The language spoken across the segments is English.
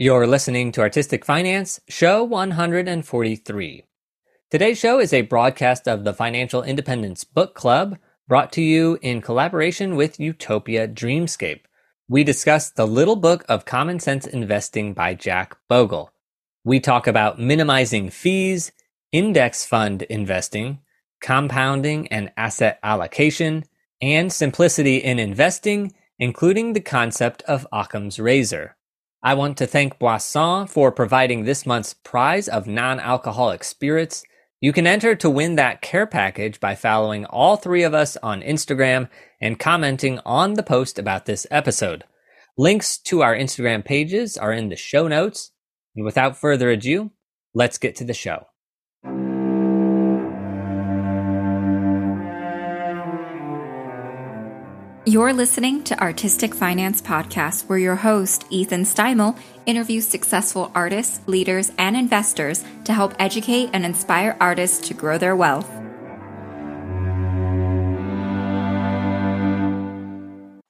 You're listening to Artistic Finance, show 143. Today's show is a broadcast of the Financial Independence Book Club, brought to you in collaboration with Utopia Dreamscape. We discuss The Little Book of Common Sense Investing by Jack Bogle. We talk about minimizing fees, index fund investing, compounding and asset allocation, and simplicity in investing, including the concept of Occam's razor. I want to thank Boisson for providing this month's prize of non alcoholic spirits. You can enter to win that care package by following all three of us on Instagram and commenting on the post about this episode. Links to our Instagram pages are in the show notes. And without further ado, let's get to the show. You're listening to Artistic Finance Podcast, where your host, Ethan Steimel, interviews successful artists, leaders, and investors to help educate and inspire artists to grow their wealth.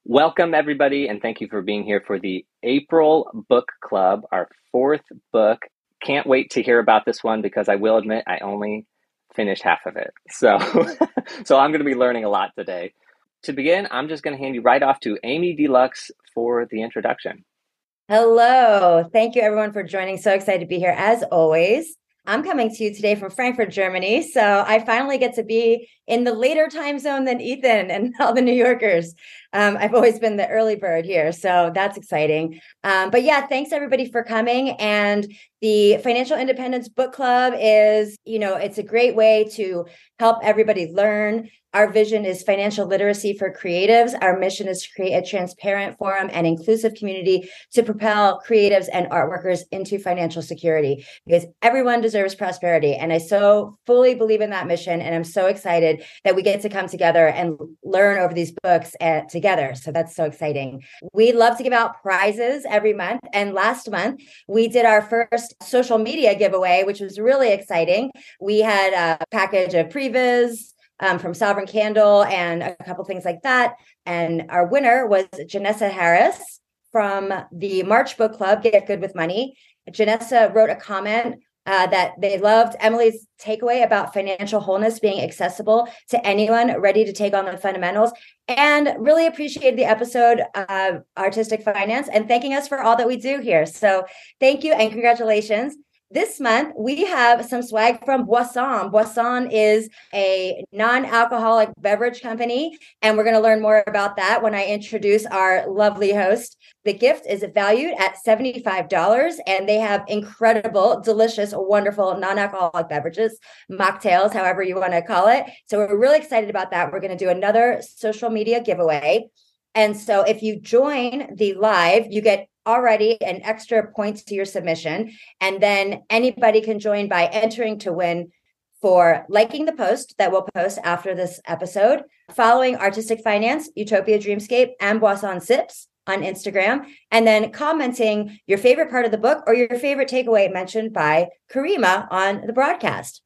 Welcome, everybody, and thank you for being here for the April Book Club, our fourth book. Can't wait to hear about this one because I will admit I only finished half of it. So, so I'm going to be learning a lot today to begin, I'm just going to hand you right off to Amy D Lux for the introduction. Hello. Thank you, everyone, for joining. So excited to be here as always. I'm coming to you today from Frankfurt, Germany. So I finally get to be in the later time zone than Ethan and all the New Yorkers. Um, I've always been the early bird here. So that's exciting. Um, but yeah, thanks everybody for coming. And the Financial Independence Book Club is, you know, it's a great way to help everybody learn our vision is financial literacy for creatives. Our mission is to create a transparent forum and inclusive community to propel creatives and art workers into financial security because everyone deserves prosperity. And I so fully believe in that mission. And I'm so excited that we get to come together and learn over these books at, uh, together. So that's so exciting. We love to give out prizes every month. And last month, we did our first social media giveaway, which was really exciting. We had a package of previs um, from Sovereign Candle and a couple things like that. And our winner was Janessa Harris from the March Book Club, Get Good with Money. Janessa wrote a comment uh, that they loved Emily's takeaway about financial wholeness being accessible to anyone ready to take on the fundamentals, and really appreciated the episode of Artistic Finance and thanking us for all that we do here. So, thank you and congratulations. This month, we have some swag from Boisson. Boisson is a non alcoholic beverage company, and we're going to learn more about that when I introduce our lovely host. The gift is valued at $75, and they have incredible, delicious, wonderful non alcoholic beverages, mocktails, however you want to call it. So, we're really excited about that. We're going to do another social media giveaway. And so if you join the live, you get already an extra points to your submission. And then anybody can join by entering to win for liking the post that we'll post after this episode, following Artistic Finance, Utopia Dreamscape, and Boisson Sips on Instagram, and then commenting your favorite part of the book or your favorite takeaway mentioned by Karimah on the broadcast.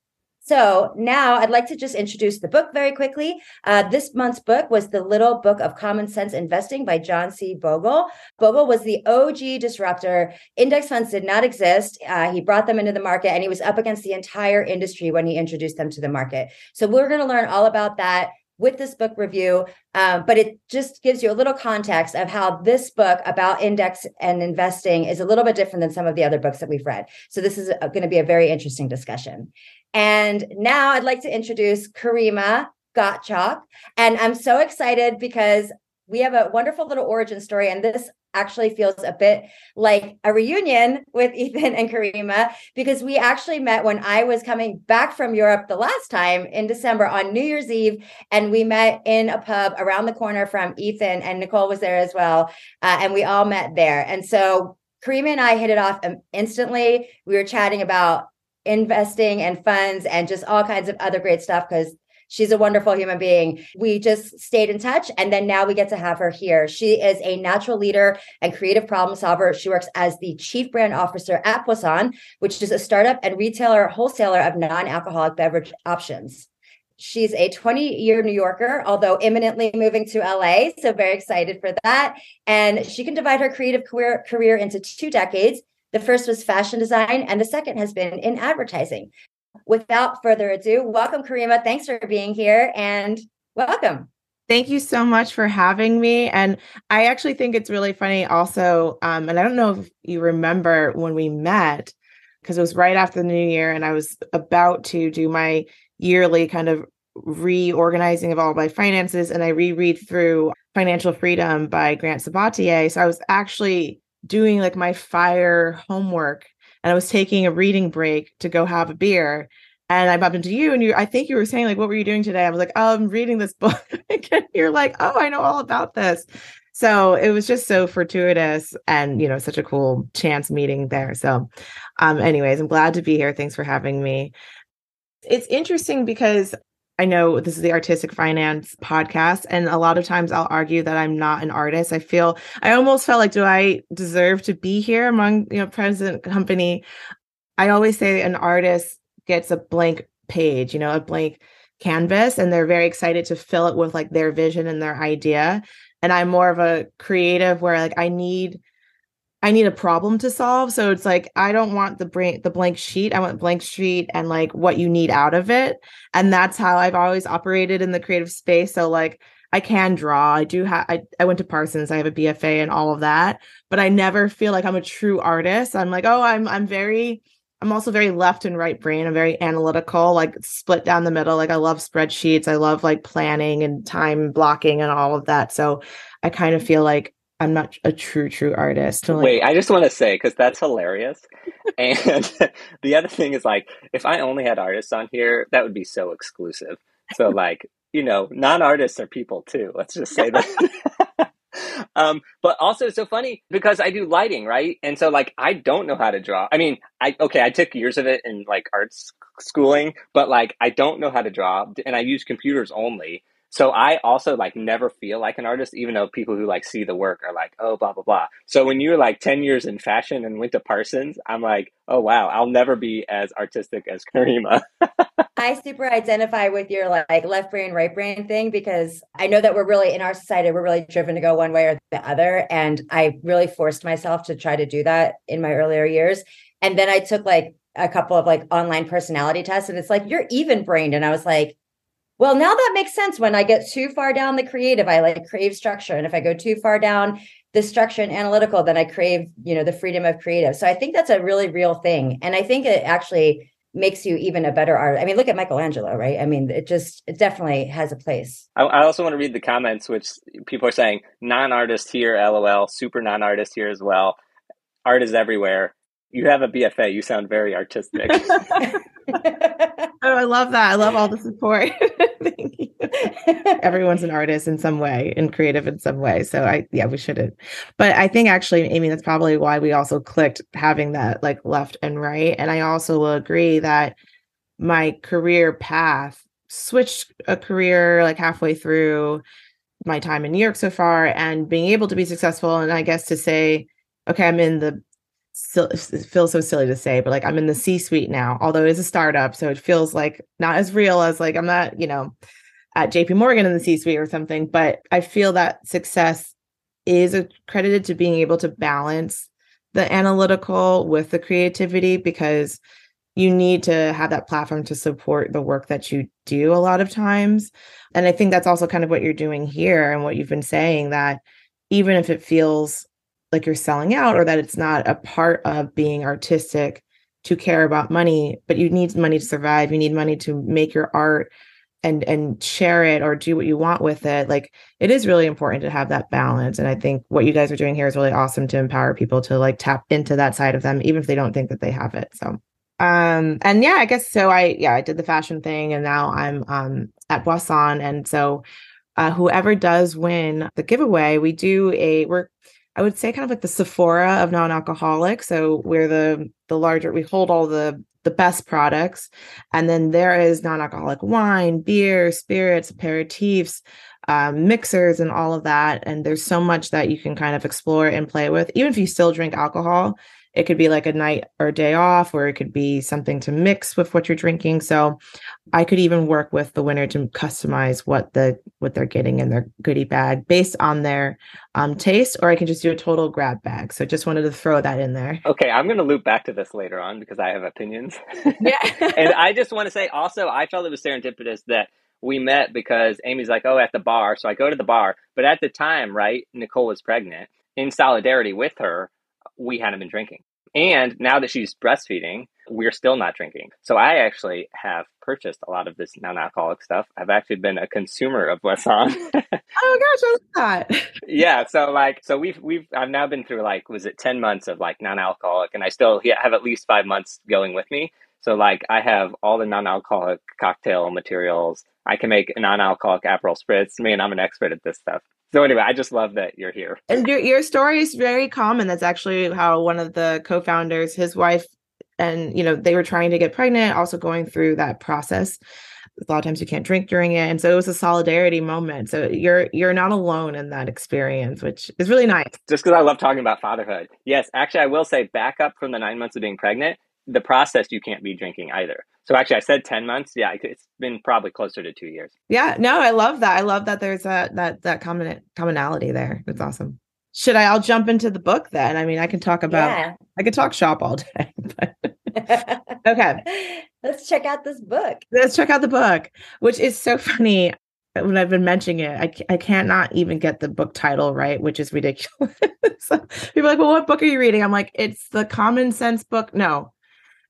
So now I'd like to just introduce the book very quickly. Uh, this month's book was The Little Book of Common Sense Investing by John C. Bogle. Bogle was the OG disruptor. Index funds did not exist. Uh, he brought them into the market and he was up against the entire industry when he introduced them to the market. So we're going to learn all about that with this book review, um, but it just gives you a little context of how this book about index and investing is a little bit different than some of the other books that we've read. So this is going to be a very interesting discussion. And now I'd like to introduce Karimah Gottschalck. And I'm so excited because we have a wonderful little origin story. And this actually feels a bit like a reunion with Ethan and Karimah because we actually met when I was coming back from Europe the last time in December on New Year's Eve. And we met in a pub around the corner from Ethan, and Nicole was there as well. Uh, and we all met there. And so Karimah and I hit it off instantly. We were chatting about investing and funds and just all kinds of other great stuff because she's a wonderful human being. We just stayed in touch and then now we get to have her here. She is a natural leader and creative problem solver. She works as the chief brand officer at Boisson, which is a startup and retailer wholesaler of non-alcoholic beverage options. She's a 20 year New Yorker, although imminently moving to LA. So, very excited for that. And she can divide her creative career, career into two decades The first was fashion design, and the second has been in advertising. Without further ado, welcome, Karimah. Thanks for being here and welcome. Thank you so much for having me. And I actually think it's really funny, also. Um, and I don't know if you remember when we met, because it was right after the new year, and I was about to do my yearly kind of reorganizing of all my finances. And I reread through Financial Freedom by Grant Sabatier. So I was actually doing like my fire homework and I was taking a reading break to go have a beer. And I bumped into you, and you, I think you were saying, like, what were you doing today? I was like, oh, I'm reading this book. and you're like, oh, I know all about this. So it was just so fortuitous and, you know, such a cool chance meeting there. So, um, anyways, I'm glad to be here. Thanks for having me. It's interesting because I know this is the artistic finance podcast, and a lot of times I'll argue that I'm not an artist. I feel I almost felt like, do I deserve to be here among you know present company? I always say an artist gets a blank page, you know, a blank canvas, and they're very excited to fill it with like their vision and their idea. And I'm more of a creative where like I need I need a problem to solve. So it's like I don't want the brain the blank sheet. I want blank sheet and like what you need out of it. And that's how I've always operated in the creative space. So like I can draw. I do have I, I went to Parsons. I have a BFA and all of that, but I never feel like I'm a true artist. I'm like, oh, I'm I'm very I'm also very left and right brain. I'm very analytical, like split down the middle. Like I love spreadsheets. I love like planning and time blocking and all of that. So I kind of feel like I'm not a true, true artist. Like, Wait, I just want to say, because that's hilarious. and the other thing is, like, if I only had artists on here, that would be so exclusive. So, like, you know, non artists are people too. Let's just say that. um, but also it's so funny because I do lighting, right? And so like I don't know how to draw. I mean, I okay, I took years of it in like arts schooling, but like I don't know how to draw and I use computers only. So I also like never feel like an artist, even though people who like see the work are like, oh, blah, blah, blah. So when you're like 10 years in fashion and went to Parsons, I'm like, oh, wow, I'll never be as artistic as Karimah. I super identify with your like left brain, right brain thing because I know that we're really in our society, we're really driven to go one way or the other. And I really forced myself to try to do that in my earlier years. And then I took like a couple of like online personality tests and it's like, you're even brained. And I was like, well, now that makes sense. When I get too far down the creative, I like crave structure. And if I go too far down the structure and analytical, then I crave, you know, the freedom of creative. So I think that's a really real thing. And I think it actually makes you even a better artist. I mean, look at Michelangelo, right? I mean, it just it definitely has a place. I, I also want to read the comments, which people are saying non-artist here, lol, super non-artist here as well. Art is everywhere. You have a BFA. You sound very artistic. oh, I love that. I love all the support. Thank you. Everyone's an artist in some way and creative in some way. So I yeah, we shouldn't. But I think actually, Amy, that's probably why we also clicked having that like left and right. And I also will agree that my career path switched a career like halfway through my time in New York so far and being able to be successful. And I guess to say, okay, I'm in the it feels so silly to say, but like I'm in the C suite now, although it's a startup. So it feels like not as real as like I'm not, you know, at JP Morgan in the C suite or something. But I feel that success is accredited to being able to balance the analytical with the creativity because you need to have that platform to support the work that you do a lot of times. And I think that's also kind of what you're doing here and what you've been saying that even if it feels like you're selling out or that it's not a part of being artistic to care about money but you need money to survive. You need money to make your art and and share it or do what you want with it. Like it is really important to have that balance. And i think what you guys are doing here is really awesome to empower people to like tap into that side of them even if they don't think that they have it. So um and yeah i guess so i yeah i did the fashion thing and now i'm um at boisson. And so uh, whoever does win the giveaway we do a we're I would say kind of like the Sephora of non-alcoholic. So we're the the larger we hold all the the best products, and then there is non-alcoholic wine, beer, spirits, aperitifs, um, mixers, and all of that. And there's so much that you can kind of explore and play with, even if you still drink alcohol. It could be like a night or a day off, or it could be something to mix with what you're drinking. So I could even work with the winner to customize what the what they're getting in their goodie bag based on their um, taste, or I can just do a total grab bag. So just wanted to throw that in there. Okay, I'm going to loop back to this later on because I have opinions. Yeah, and I just want to say also, I felt it was serendipitous that we met because Amy's like, oh, at the bar. So I go to the bar. But at the time, right, Nicole was pregnant. In solidarity with her, we hadn't been drinking. And now that she's breastfeeding, we're still not drinking. So I actually have purchased a lot of this non-alcoholic stuff. I've actually been a consumer of Boisson. oh gosh, I love that. yeah. So like, so we've we've I've now been through like was it ten months of like non-alcoholic, and I still have at least five months going with me. So like, I have all the non-alcoholic cocktail materials. I can make a non-alcoholic Aperol spritz. I mean, I'm an expert at this stuff. So anyway, I just love that you're here. And your, your story is very common. That's actually how one of the co-founders, his wife, and you know they were trying to get pregnant, also going through that process. A lot of times you can't drink during it, and so it was a solidarity moment. So you're you're not alone in that experience, which is really nice. Just because I love talking about fatherhood. Yes, actually, I will say back up from the nine months of being pregnant the process you can't be drinking either. So actually, I said ten months. Yeah, it's been probably closer to two years. Yeah, no, I love that. I love that there's a that that common commonality there. It's awesome. Should I? I'll jump into the book then. I mean, I can talk about. Yeah. I could talk shop all day. okay, let's check out this book. Let's check out the book, which is so funny. When I've been mentioning it, I I can't not even get the book title right, which is ridiculous. so people are like, "Well, what book are you reading?" I'm like, "It's the Common Sense book." No,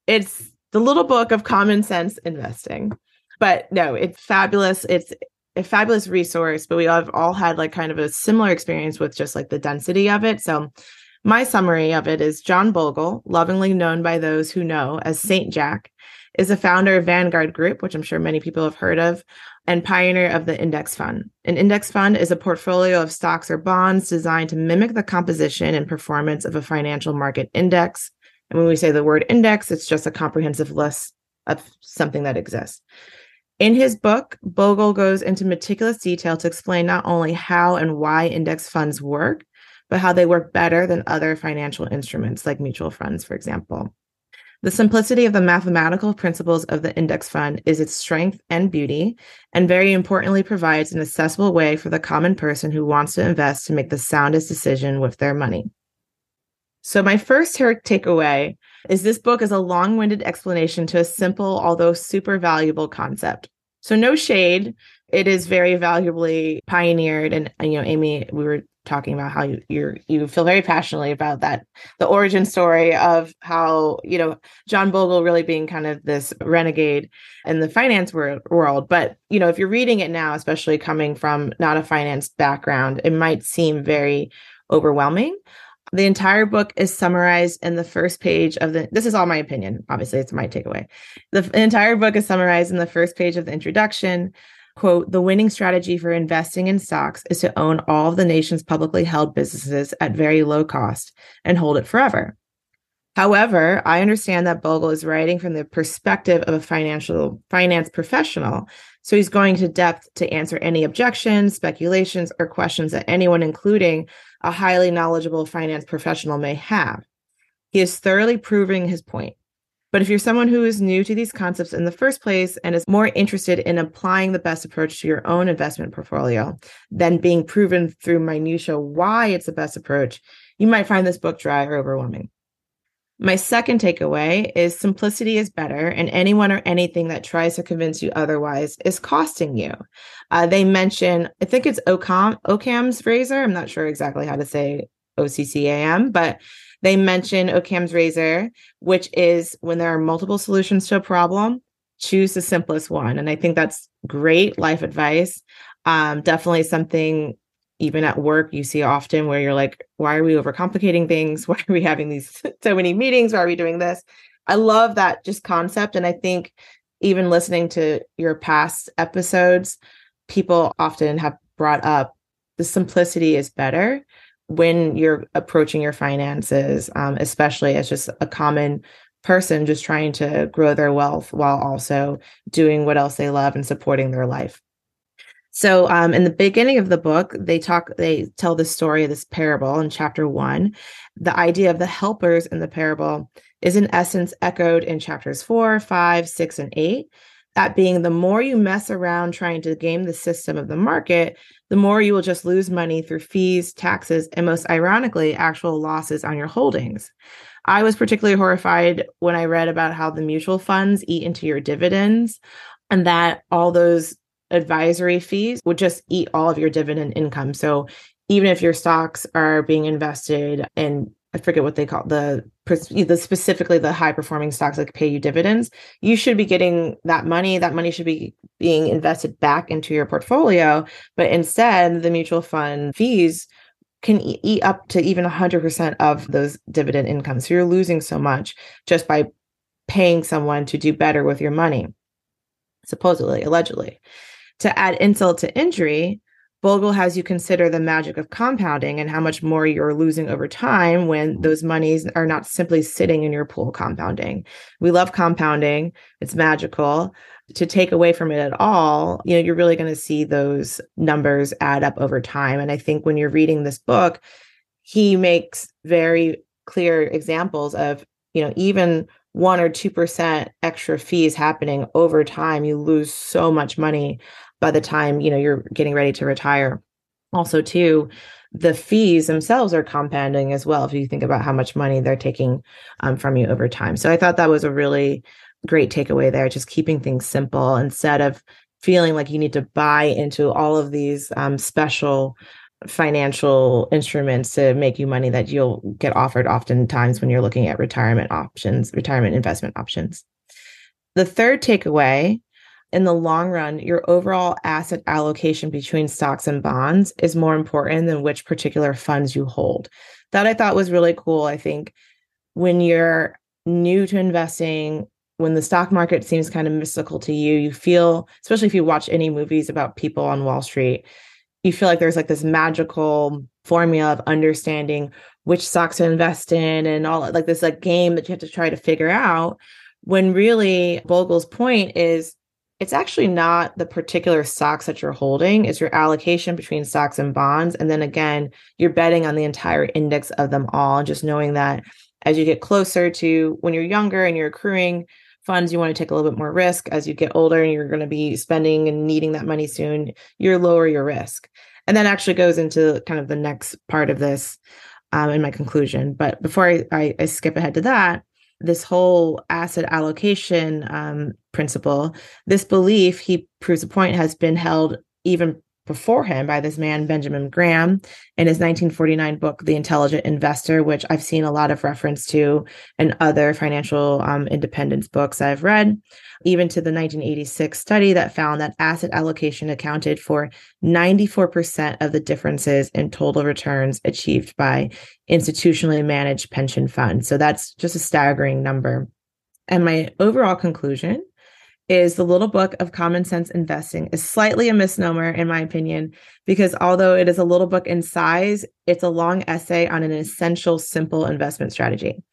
it's the little book of common sense investing. But no, it's fabulous. It's a fabulous resource, but we have all had like kind of a similar experience with just like the density of it. So my summary of it is John Bogle, lovingly known by those who know as Saint Jack, is the founder of Vanguard Group, which I'm sure many people have heard of, and pioneer of the index fund. An index fund is a portfolio of stocks or bonds designed to mimic the composition and performance of a financial market index and when we say the word index, it's just a comprehensive list of something that exists. In his book, Bogle goes into meticulous detail to explain not only how and why index funds work, but how they work better than other financial instruments like mutual funds, for example. The simplicity of the mathematical principles of the index fund is its strength and beauty, and very importantly, provides an accessible way for the common person who wants to invest to make the soundest decision with their money. So, my first takeaway is this book is a long winded explanation to a simple, although super valuable concept. So, no shade. It is very valuably pioneered. And, you know, Amy, we were talking about how you you're, you feel very passionately about that the origin story of how you know John Bogle really being kind of this renegade in the finance wor- world but you know if you're reading it now especially coming from not a finance background it might seem very overwhelming the entire book is summarized in the first page of the. This is all my opinion. Obviously, it's my takeaway. The entire book is summarized in the first page of the introduction. Quote, the winning strategy for investing in stocks is to own all of the nation's publicly held businesses at very low cost and hold it forever. However, I understand that Bogle is writing from the perspective of a financial finance professional. So he's going to depth to answer any objections, speculations, or questions that anyone, including a highly knowledgeable finance professional may have. He is thoroughly proving his point. But if you're someone who is new to these concepts in the first place and is more interested in applying the best approach to your own investment portfolio than being proven through minutia why it's the best approach, you might find this book dry or overwhelming. My second takeaway is simplicity is better, and anyone or anything that tries to convince you otherwise is costing you. Uh, they mention, I think it's Ocam, Occam's razor. I'm not sure exactly how to say OCCAM, but they mention Occam's razor, which is when there are multiple solutions to a problem, choose the simplest one. And I think that's great life advice. Um, definitely something even at work you see often where you're like why are we overcomplicating things? Why are we having these so many meetings? Why are we doing this? I love that just concept and i think even listening to your past episodes people often have brought up the simplicity is better when you're approaching your finances um, especially as just a common person just trying to grow their wealth while also doing what else they love and supporting their life So, um, in the beginning of the book, they talk, they tell the story of this parable in chapter one. The idea of the helpers in the parable is in essence echoed in chapters four, five, six, and eight. That being the more you mess around trying to game the system of the market, the more you will just lose money through fees, taxes, and most ironically, actual losses on your holdings. I was particularly horrified when I read about how the mutual funds eat into your dividends and that all those advisory fees would just eat all of your dividend income. So even if your stocks are being invested in I forget what they call the the specifically the high performing stocks that pay you dividends, you should be getting that money. That money should be being invested back into your portfolio. But instead, the mutual fund fees can eat up to even 100% of those dividend incomes. So you're losing so much just by paying someone to do better with your money, supposedly, allegedly. To add insult to injury, Bogle has you consider the magic of compounding and how much more you're losing over time when mm-hmm. those monies are not simply sitting in your pool compounding. We love compounding, it's magical. To take away from it at all, you know, you're really going to see those numbers add up over time. And I think when you're reading this book, he makes very clear examples of, you know, even one or 2% extra fees happening over time, you lose so much money by the time you know you're getting ready to retire. Also too the fees themselves are compounding as well if you think about how much money they're taking um, from you over time. So i thought that was a really great takeaway there just keeping things simple instead of feeling like you need to buy into all of these um, special financial instruments to make you money that you'll get offered oftentimes when you're looking at retirement options retirement investment options. The third takeaway in the long run, your overall asset allocation between stocks and bonds is more important than which particular funds you hold. That I thought was really cool. I think when you're new to investing, when the stock market seems kind of mystical to you, you feel, especially if you watch any movies about people on Wall Street, you feel like there's like this magical formula of understanding which stocks to invest in and all like this like game that you have to try to figure out when really Bogle's point is it's actually not the particular stocks that you're holding, it's your allocation between stocks and bonds. And then again, you're betting on the entire index of them all, just knowing that as you get closer to when you're younger and you're accruing funds, you want to take a little bit more risk. As you get older and you're going to be spending and needing that money soon, you're lower your risk. And that actually goes into kind of the next part of this um, in my conclusion. But before I, I, I skip ahead to that, this whole asset allocation um, principle, this belief, he proves a point, has been held even before him by this man, Benjamin Graham, in his 1949 book, The Intelligent Investor, which I've seen a lot of reference to in other financial um, independence books I've read, even to the 1986 study that found that asset allocation accounted for 94% of the differences in total returns achieved by institutionally managed pension funds. So that's just a staggering number. And my overall conclusion is the little book of common sense investing is slightly a misnomer in my opinion because although it is a little book in size it's a long essay on an essential simple investment strategy.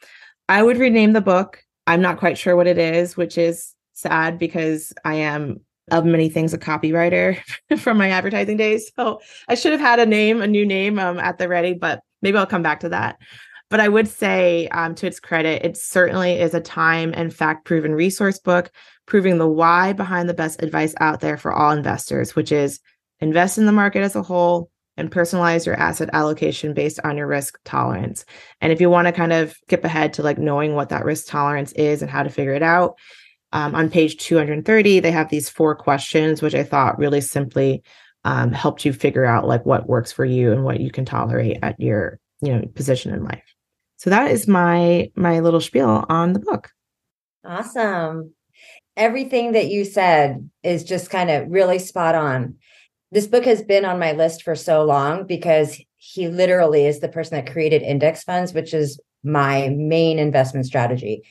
I would rename the book. I'm not quite sure what it is which is sad because i am of many things a copywriter from my advertising days. So i should have had a name a new name um, at the ready but maybe i'll come back to that. But I would say, um, to its credit, it certainly is a time and fact proven resource book, proving the why behind the best advice out there for all investors, which is invest in the market as a whole and personalize your asset allocation based on your risk tolerance. And if you want to kind of skip ahead to like knowing what that risk tolerance is and how to figure it out, um, on page 230, they have these four questions, which I thought really simply um, helped you figure out like what works for you and what you can tolerate at your you know position in life. So that is my my little spiel on the book. Awesome. Everything that you said is just kind of really spot on. This book has been on my list for so long because he literally is the person that created index funds, which is my main investment strategy.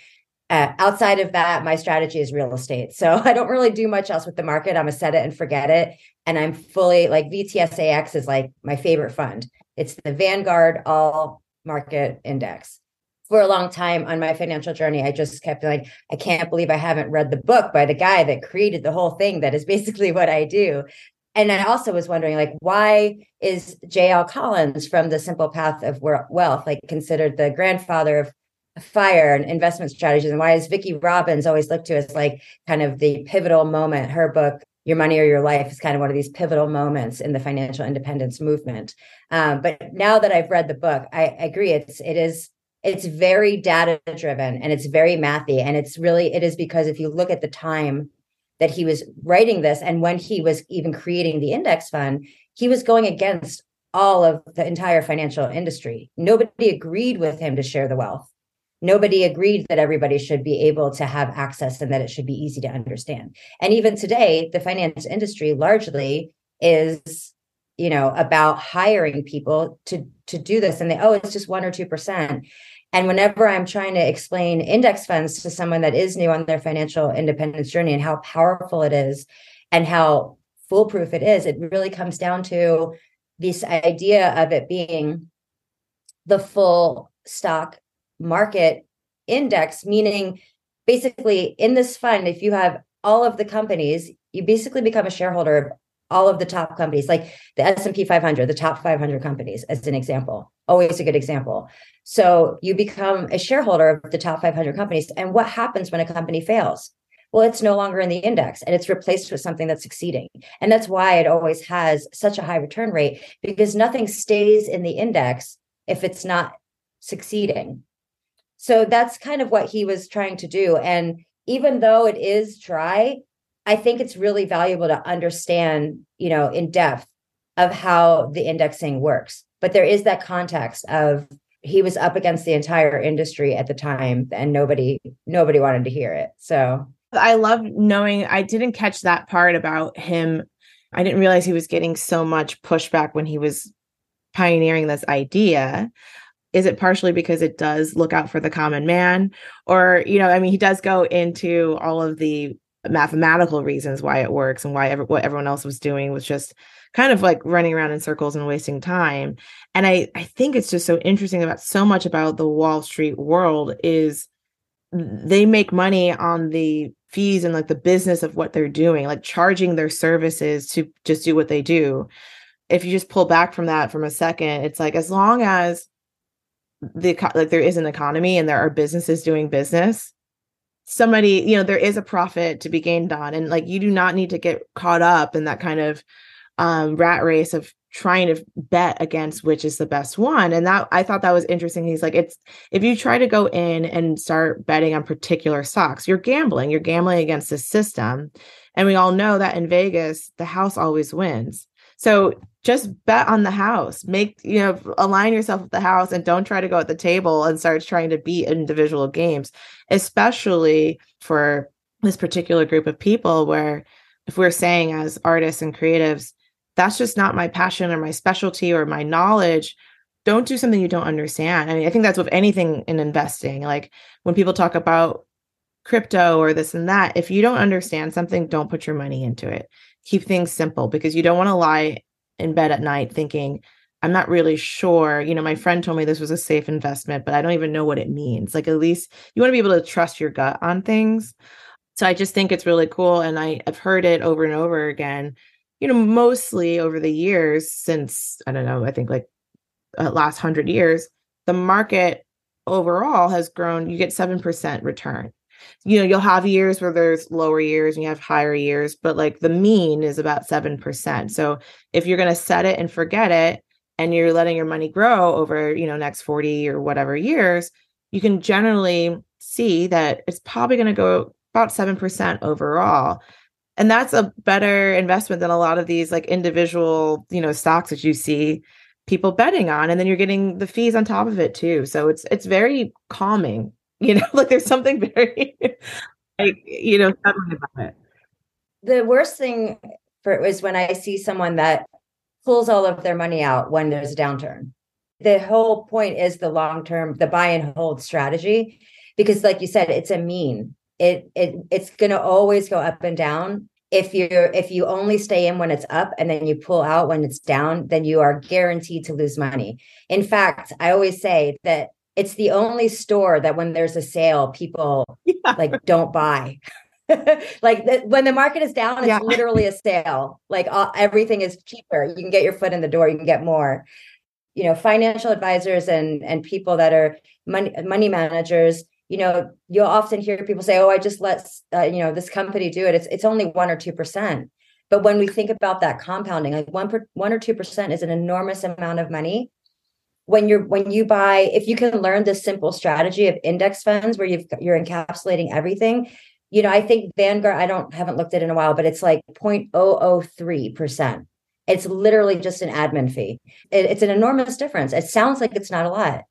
Uh, outside of that, my strategy is real estate. So I don't really do much else with the market. I'm a set it and forget it. And I'm fully like VTSAX is like my favorite fund. It's the Vanguard all market index. For a long time on my financial journey, I just kept like, I can't believe I haven't read the book by the guy that created the whole thing. That is basically what I do. and I also was wondering, like, why is J.L. Collins from The Simple Path of Wealth like considered the grandfather of fire and investment strategies, and why is Vicki Robbins always looked to as like kind of the pivotal moment? Her book, Your Money or Your Life, is kind of one of these pivotal moments in the financial independence movement. Um, but now that I've read the book, I, I agree. It's it is it's very data driven and it's very mathy, and it's really it is because if you look at the time that he was writing this and when he was even creating the index fund he was going against all of the entire financial industry. Nobody agreed with him to share the wealth. Nobody agreed that everybody should be able to have access and that it should be easy to understand. And even today the finance industry largely is you know about hiring people to to do this and they oh it's just 1 or 2% and whenever I'm trying to explain index funds to someone that is new on their financial independence journey and how powerful it is and how foolproof it is, it really comes down to this idea of it being the full stock market index, meaning basically in this fund, if you have all of the companies, you basically become a shareholder of all of the top companies, like the S&P 500, the top 500 companies as an example. Always a good example. So you become a shareholder of the top 500 companies. And what happens when a company fails? Well, it's no longer in the index and it's replaced with something that's succeeding. And that's why it always has such a high return rate because nothing stays in the index if it's not succeeding. So that's kind of what he was trying to do. And even though it is dry, I think it's really valuable to understand, you know, in depth of how the indexing works. But there is that context of he was up against the entire industry at the time and nobody nobody wanted to hear it. So i love knowing i didn't catch that part about him. I didn't realize he was getting so much pushback when he was pioneering this idea. Is it partially because it does look out for the common man? Or you know i mean he does go into all of the mathematical reasons why it works and why ever, what everyone else was doing was just kind of like running around in circles and wasting time. And I, I think it's just so interesting about so much about the Wall Street world is they make money on the fees and like the business of what they're doing, like charging their services to just do what they do. If you just pull back from that from a second, it's like as long as the like there is an economy and there are businesses doing business, somebody, you know, there is a profit to be gained on. And like you do not need to get caught up in that kind of um, rat race of trying to bet against which is the best one and that i thought that was interesting he's like it's if you try to go in and start betting on particular stocks you're gambling you're gambling against the system and we all know that in vegas the house always wins so just bet on the house. Make you know align yourself with the house and don't try to go at the table and start trying to beat individual games especially for this particular group of people where if we're saying as artists and creatives that's just not my passion or my specialty or my knowledge don't do something you don't understand. I mean i think that's with anything in investing. Like when people talk about crypto or this and that if you don't understand something don't put your money into it keep things simple because you don't want to lie in bed at night thinking i'm not really sure. You know my friend told me this was a safe investment but i don't even know what it means. Like at least you want to be able to trust your gut on things. So i just think it's really cool and I, i've heard it over and over again you know, mostly over the years since, I don't know, I think like uh, last hundred years, the market overall has grown, you get 7% return. You know, you'll have years where there's lower years and you have higher years, but like the mean is about 7%. So if you're going to set it and forget it and you're letting your money grow over, you know, next 40 or whatever years, you can generally see that it's probably going to go about 7% overall. And that's a better investment than a lot of these like individual you know stocks that you see people betting on and then you're getting the fees on top of it too. So it's it's very calming you know like there's something very like you know about it. The worst thing for it was when i see someone that pulls all of their money out when there's a downturn. The whole point is the long term the buy and hold strategy because like you said it's a mean. It it it's going to always go up and down. If you're if you only stay in when it's up and then you pull out when it's down then you are guaranteed to lose money. In fact i always say that it's the only store that when there's a sale people yeah. like don't buy like the, when the market is down, it's yeah. literally a sale. Like uh, everything is cheaper. You can get your foot in the door. You can get more. You know, financial advisors and and people that are money money managers. You know, you'll often hear people say, "Oh, I just let uh, you know this company do it." It's it's only one or two percent. But when we think about that compounding, like one per, one or two percent is an enormous amount of money. When you're when you buy, if you can learn this simple strategy of index funds where you've you're encapsulating everything, you know, I think Vanguard, I don't haven't looked at it in a while, but it's like 0.003%. It's literally just an admin fee. It, it's an enormous difference. It sounds like it's not a lot,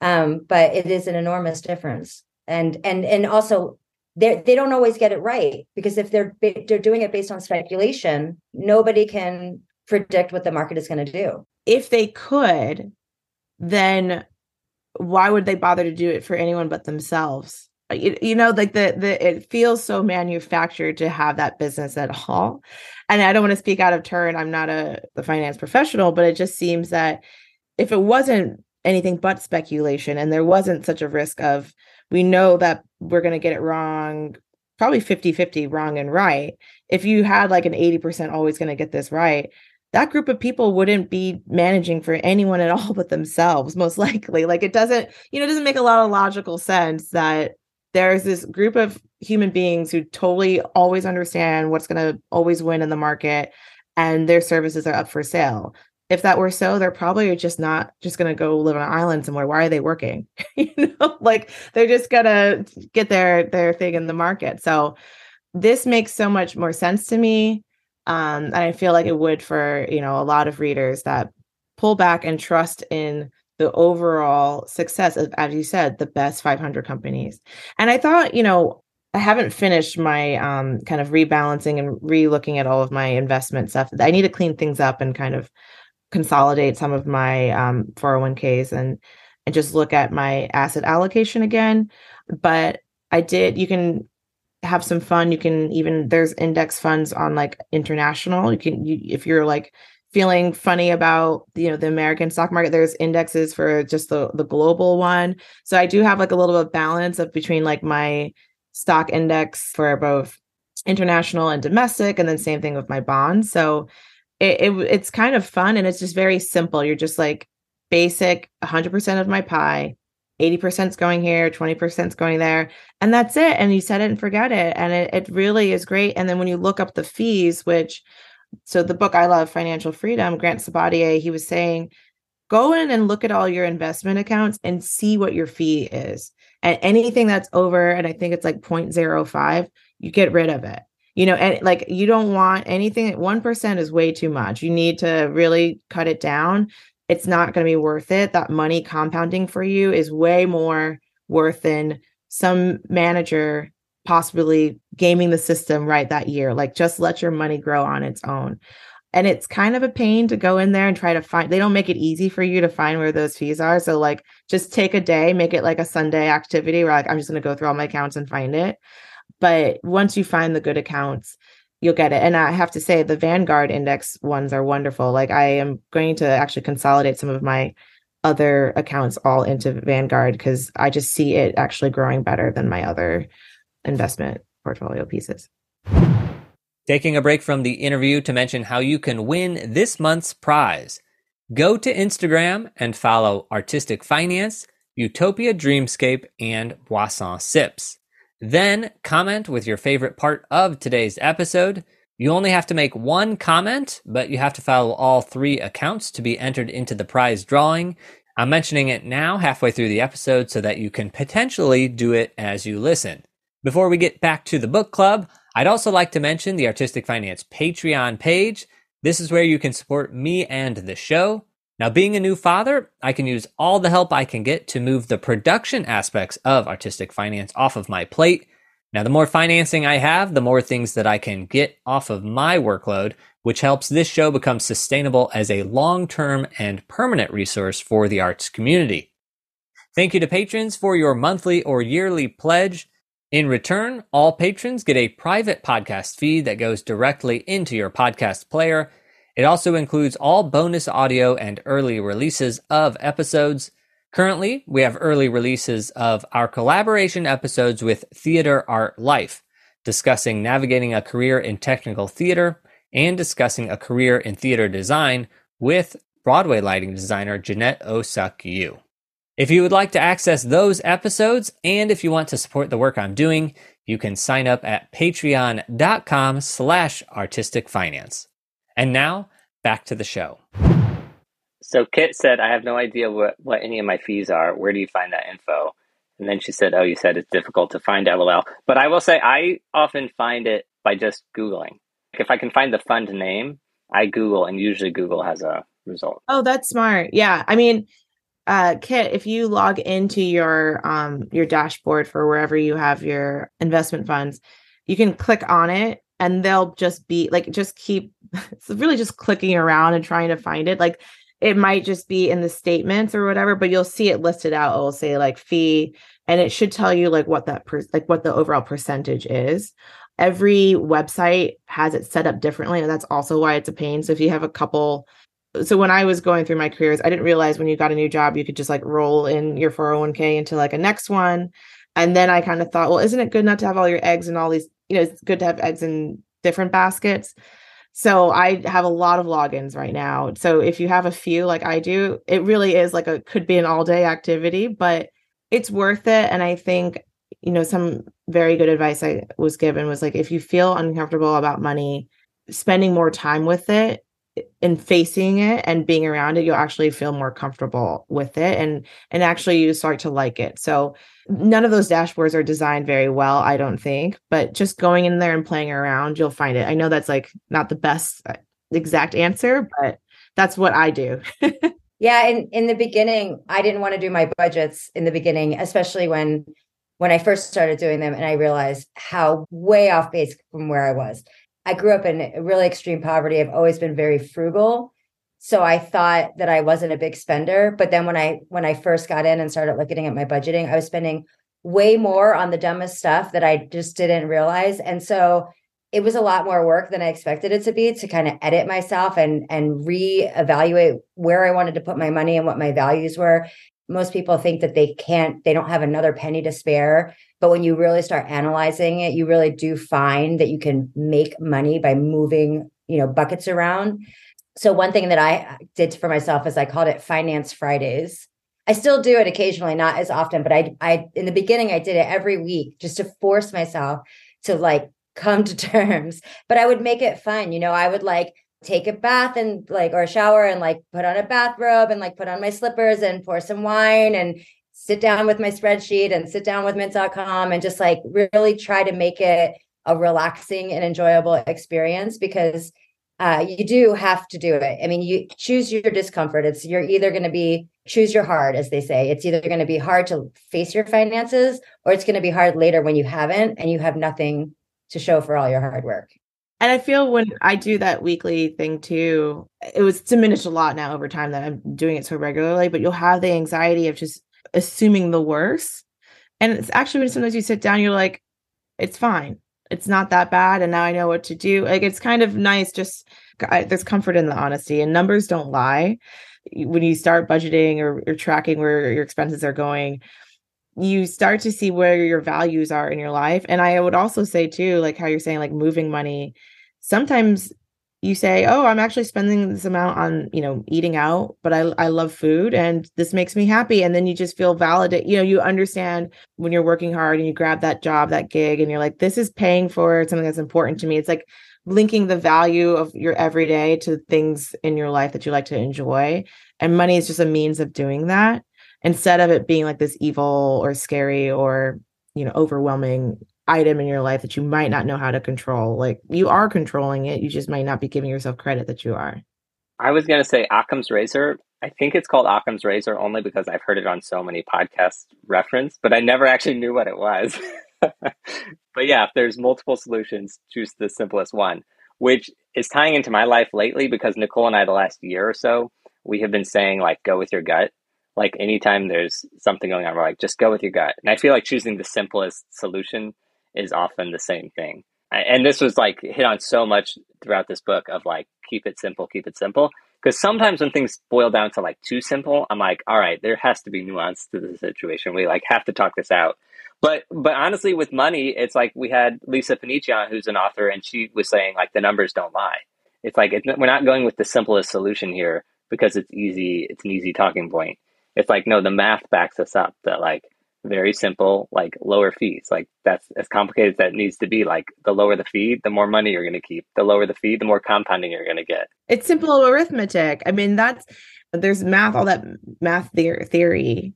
um, but it is an enormous difference. And and and also they they don't always get it right because if they're they're doing it based on speculation, nobody can predict what the market is going to do. If they could, then why would they bother to do it for anyone but themselves? Uh, you, you know like the the it feels so manufactured to have that business at all and i don't want to speak out of turn i'm not a the finance professional but it just seems that if it wasn't anything but speculation and there wasn't such a risk of we know that we're going to get it wrong probably 50 50 wrong and right if you had like an 80% always going to get this right that group of people wouldn't be managing for anyone at all but themselves most likely. Like it doesn't you know it doesn't make a lot of logical sense that there's this group of human beings who totally always understand what's going to always win in the market and their services are up for sale. If that were so they're probably just not just going to go live on an island somewhere. Why are they working? You know like they're just going to get their their thing in the market. So this makes so much more sense to me um and i feel like it would for you know a lot of readers that pull back and trust in the overall success of, as you said, the best 500 companies. And I thought, you know, I haven't finished my um, kind of rebalancing and re-looking at all of my investment stuff. I need to clean things up and kind of consolidate some of my um, 401ks and and just look at my asset allocation again. But I did. You can have some fun. You can even there's index funds on like international. You can you, if you're like feeling funny about you know the American stock market. There's indexes for just the the global one. So I do have like a little bit of balance of between like my stock index for both international and domestic, and then same thing with my bonds. So it, it it's kind of fun and it's just very simple. You're just like basic 100% of my pie 80% is going here 20% is going there and that's it and you set it and forget it and it, it really is great and then when you look up the fees which so the book I love, Financial Freedom, Grant Sabatier, he was saying, go in and look at all your investment accounts and see what your fee is. And anything that's over, and I think it's like 0.05, you get rid of it. You know, and like you don't want anything, 1% is way too much. You need to really cut it down. It's not going to be worth it. That money compounding for you is way more worth than some manager possibly gaming the system right that year. Like just let your money grow on its own. And it's kind of a pain to go in there and try to find, they don't make it easy for you to find where those fees are. So, like, just take a day, make it like a Sunday activity where, like, I'm just going to go through all my accounts and find it. But once you find the good accounts, you'll get it. And I have to say, the Vanguard index ones are wonderful. Like, I am going to actually consolidate some of my other accounts all into Vanguard because I just see it actually growing better than my other investment portfolio pieces. Taking a break from the interview to mention how you can win this month's prize. Go to Instagram and follow Artistic Finance, Utopia Dreamscape, and Boisson Sips. Then comment with your favorite part of today's episode. You only have to make one comment, but you have to follow all three accounts to be entered into the prize drawing. I'm mentioning it now, halfway through the episode, so that you can potentially do it as you listen. Before we get back to the book club, I'd also like to mention the Artistic Finance Patreon page. This is where you can support me and the show. Now, being a new father, I can use all the help I can get to move the production aspects of artistic finance off of my plate. Now, the more financing I have, the more things that I can get off of my workload, which helps this show become sustainable as a long term and permanent resource for the arts community. Thank you to patrons for your monthly or yearly pledge. In return, all patrons get a private podcast feed that goes directly into your podcast player. It also includes all bonus audio and early releases of episodes. Currently, we have early releases of our collaboration episodes with Theater Art Life. discussing navigating a career in technical theater, and discussing a career in theater design with Broadway lighting designer Jeanette Oi-Suk Yew. If you would like to access those episodes, and if you want to support the work I'm doing, you can sign up at patreon.com slash artistic finance. And now, back to the show. So Kit said, I have no idea what, what any of my fees are. Where do you find that info? And then she said, Oh, you said it's difficult to find LOL. But I will say, I often find it by just Googling. If I can find the fund name, I Google, and usually Google has a result. Oh, that's smart. Yeah. I mean, uh, Kit, if you log into your um your dashboard for wherever you have your investment funds, you can click on it and they'll just be like just keep it's really just clicking around and trying to find it. Like it might just be in the statements or whatever, but you'll see it listed out. It'll say like fee, and it should tell you like what that per- like what the overall percentage is. Every website has it set up differently, and that's also why it's a pain. So if you have a couple so when I was going through my careers, I didn't realize when you got a new job, you could just like roll in your 401k into like a next one. And then I kind of thought, well, isn't it good not to have all your eggs in all these, you know, it's good to have eggs in different baskets. So I have a lot of logins right now. So if you have a few like I do, it really is like a could be an all day activity, but it's worth it. And I think, you know, some very good advice I was given was like, if you feel uncomfortable about money, spending more time with it in facing it and being around it you'll actually feel more comfortable with it and and actually you start to like it so none of those dashboards are designed very well i don't think but just going in there and playing around you'll find it i know that's like not the best uh, exact answer but that's what i do yeah in in the beginning i didn't want to do my budgets in the beginning especially when when i first started doing them and i realized how way off base from where i was I grew up in really extreme poverty. I've always been very frugal. So I thought that I wasn't a big spender, but then when I when I first got in and started looking at my budgeting, I was spending way more on the dumbest stuff that I just didn't realize. And so it was a lot more work than I expected it to be to kind of edit myself and and reevaluate where I wanted to put my money and what my values were. Most people think that they can't, they don't have another penny to spare. But when you really start analyzing it, you really do find that you can make money by moving, you know, buckets around. So one thing that I did for myself is I called it Finance Fridays. I still do it occasionally, not as often, but I I in the beginning I did it every week just to force myself to like come to terms. But I would make it fun, you know, I would like take a bath and like or a shower and like put on a bathrobe and like put on my slippers and pour some wine and sit down with my spreadsheet and sit down with mint.com and just like really try to make it a relaxing and enjoyable experience because uh, you do have to do it. I mean, you choose your discomfort. It's you're either going to be choose your hard, as they say. It's either going to be hard to face your finances, or it's going to be hard later when you haven't and you have nothing to show for all your hard work. And I feel when I do that weekly thing too, it was diminished a lot now over time that I'm doing it so regularly. But you'll have the anxiety of just assuming the worst. And it's actually when sometimes you sit down, you're like, it's fine. It's not that bad. And now I know what to do. Like it's kind of nice. Just I, there's comfort in the honesty and numbers don't lie. When you start budgeting or, or tracking where your expenses are going, you start to see where your values are in your life. And I would also say too, like how you're saying, like moving money, sometimes you say, "Oh, I'm actually spending this amount on, you know, eating out, but I I love food and this makes me happy." And then you just feel validated. You know, you understand when you're working hard and you grab that job, that gig and you're like, "This is paying for something that's important to me." It's like linking the value of your everyday to things in your life that you like to enjoy. And money is just a means of doing that instead of it being like this evil or scary or, you know, overwhelming item in your life that you might not know how to control. Like you are controlling it, you just might not be giving yourself credit that you are. I was going to say Occam's razor. I think it's called Occam's razor only because I've heard it on so many podcasts reference, but I never actually knew what it was. but yeah, if there's multiple solutions, choose the simplest one, which is tying into my life lately because Nicole and I, the last year or so, we have been saying like, go with your gut. Like anytime there's something going on, we're like, just go with your gut. And I feel like choosing the simplest solution is often the same thing. And this was like hit on so much throughout this book of like, keep it simple, keep it simple. Because sometimes when things boil down to like too simple, I'm like, all right, there has to be nuance to the situation. We like have to talk this out. But but honestly, with money, it's like we had Lisa Panichian, who's an author, and she was saying like the numbers don't lie. It's like we're not going with the simplest solution here because it's easy. It's an easy talking point. It's like no, the math backs us up. That like very simple, like lower fees. Like that's as complicated as that needs to be. Like the lower the fee, the more money you're going to keep. The lower the fee, the more compounding you're going to get. It's simple arithmetic. I mean, that's there's math, all that math theory.